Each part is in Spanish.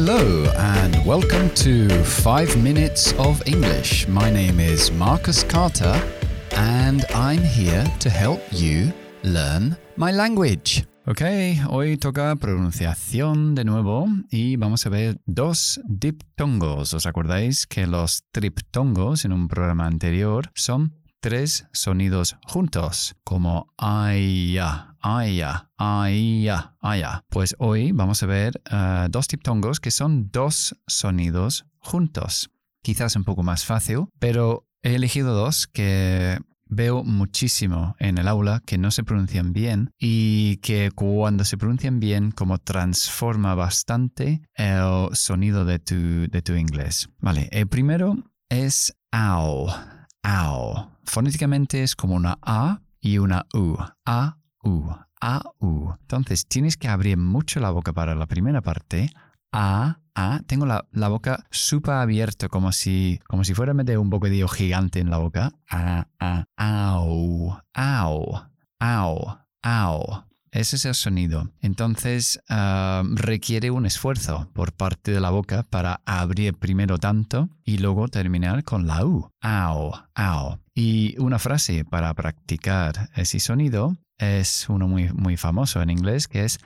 Hello, and welcome to 5 Minutes of English. My name is Marcus Carter, and I'm here to help you learn my language. Ok, hoy toca pronunciación de nuevo y vamos a ver dos diptongos. ¿Os acordáis que los triptongos en un programa anterior son tres sonidos juntos, como aya, aya, aya, aya. Pues hoy vamos a ver uh, dos diptongos que son dos sonidos juntos. Quizás un poco más fácil, pero he elegido dos que veo muchísimo en el aula que no se pronuncian bien y que cuando se pronuncian bien como transforma bastante el sonido de tu, de tu inglés. Vale, el primero es ow, ow. Fonéticamente es como una A y una U. A, U, A, U. Entonces tienes que abrir mucho la boca para la primera parte. A, A. Tengo la, boca súper abierta como si, como si fuera meter un bocadillo gigante en la boca. A, A, au, au, au, au. Ese es el sonido. Entonces ah, requiere un esfuerzo por parte de la boca para abrir primero tanto y luego terminar con la U. Au, au. Y una frase para practicar ese sonido es uno muy, muy famoso en inglés que es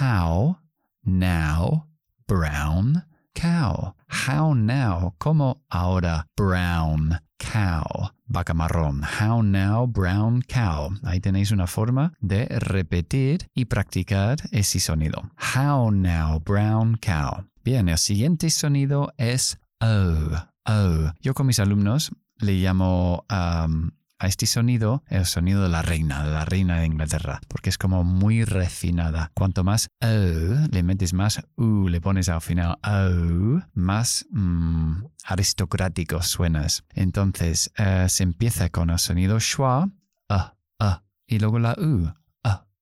How now brown cow. How now, como ahora brown cow, vaca marrón. How now brown cow. Ahí tenéis una forma de repetir y practicar ese sonido. How now brown cow. Bien, el siguiente sonido es O. O. Yo con mis alumnos le llamo a este sonido el sonido de la reina, de la reina de Inglaterra, porque es como muy refinada. Cuanto más O le metes más U, le pones al final O, más mm, aristocrático suenas. Entonces eh, se empieza con el sonido schwa, a, a, y luego la U,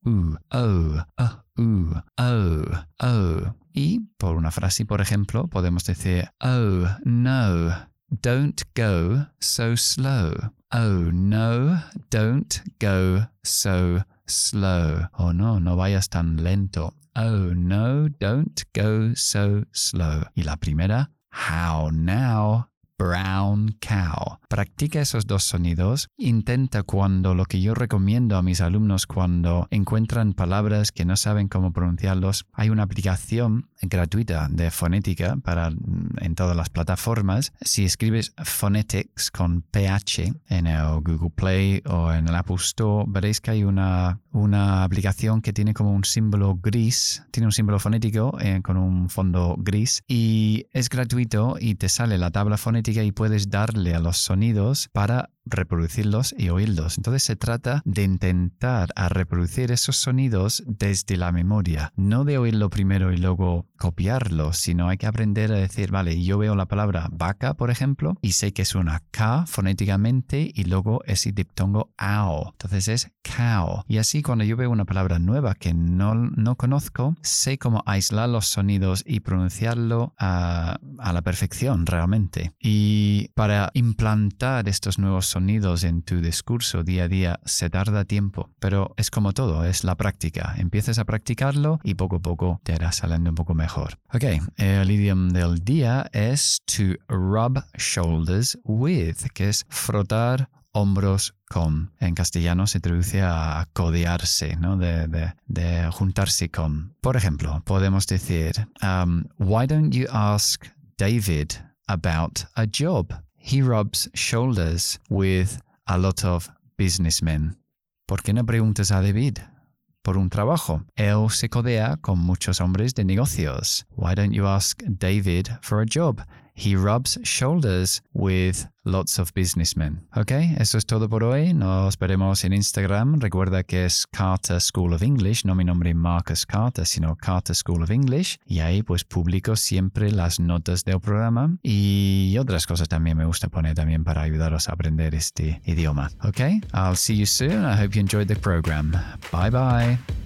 U, O, a, U, O, O. Y por una frase, por ejemplo, podemos decir, oh, no, don't go so slow. Oh no, don't go so slow. Oh no, no vayas tan lento. Oh no, don't go so slow. Y la primera, how now, brown cow. Practica esos dos sonidos. Intenta cuando lo que yo recomiendo a mis alumnos cuando encuentran palabras que no saben cómo pronunciarlos. Hay una aplicación gratuita de fonética para mm, en todas las plataformas. Si escribes phonetics con PH en el Google Play o en el Apple Store, veréis que hay una, una aplicación que tiene como un símbolo gris, tiene un símbolo fonético eh, con un fondo gris y es gratuito y te sale la tabla fonética y puedes darle a los sonidos para reproducirlos y oírlos. Entonces se trata de intentar a reproducir esos sonidos desde la memoria, no de oírlo primero y luego copiarlo, sino hay que aprender a decir, vale, yo veo la palabra vaca, por ejemplo, y sé que es una K fonéticamente y luego ese diptongo AO. Entonces es cow. Y así cuando yo veo una palabra nueva que no, no conozco, sé cómo aislar los sonidos y pronunciarlo a, a la perfección realmente. Y para implantar estos nuevos sonidos en tu discurso día a día se tarda tiempo, pero es como todo, es la práctica. Empiezas a practicarlo y poco a poco te hará saliendo un poco mejor. Ok, el idioma del día es to rub shoulders with, que es frotar hombros con. En castellano se traduce a codearse, ¿no? De, de, de juntarse con. Por ejemplo, podemos decir, um, Why don't you ask David about a job? He rubs shoulders with a lot of businessmen. ¿Por qué no preguntas a David por un trabajo? Él se codea con muchos hombres de negocios. Why don't you ask David for a job? He rubs shoulders with lots of businessmen. Ok, eso es todo por hoy. Nos veremos en Instagram. Recuerda que es Carter School of English, no mi nombre Marcus Carter, sino Carter School of English. Y ahí pues publico siempre las notas del programa y otras cosas también me gusta poner también para ayudaros a aprender este idioma. Ok, I'll see you soon. I hope you enjoyed the program. Bye bye.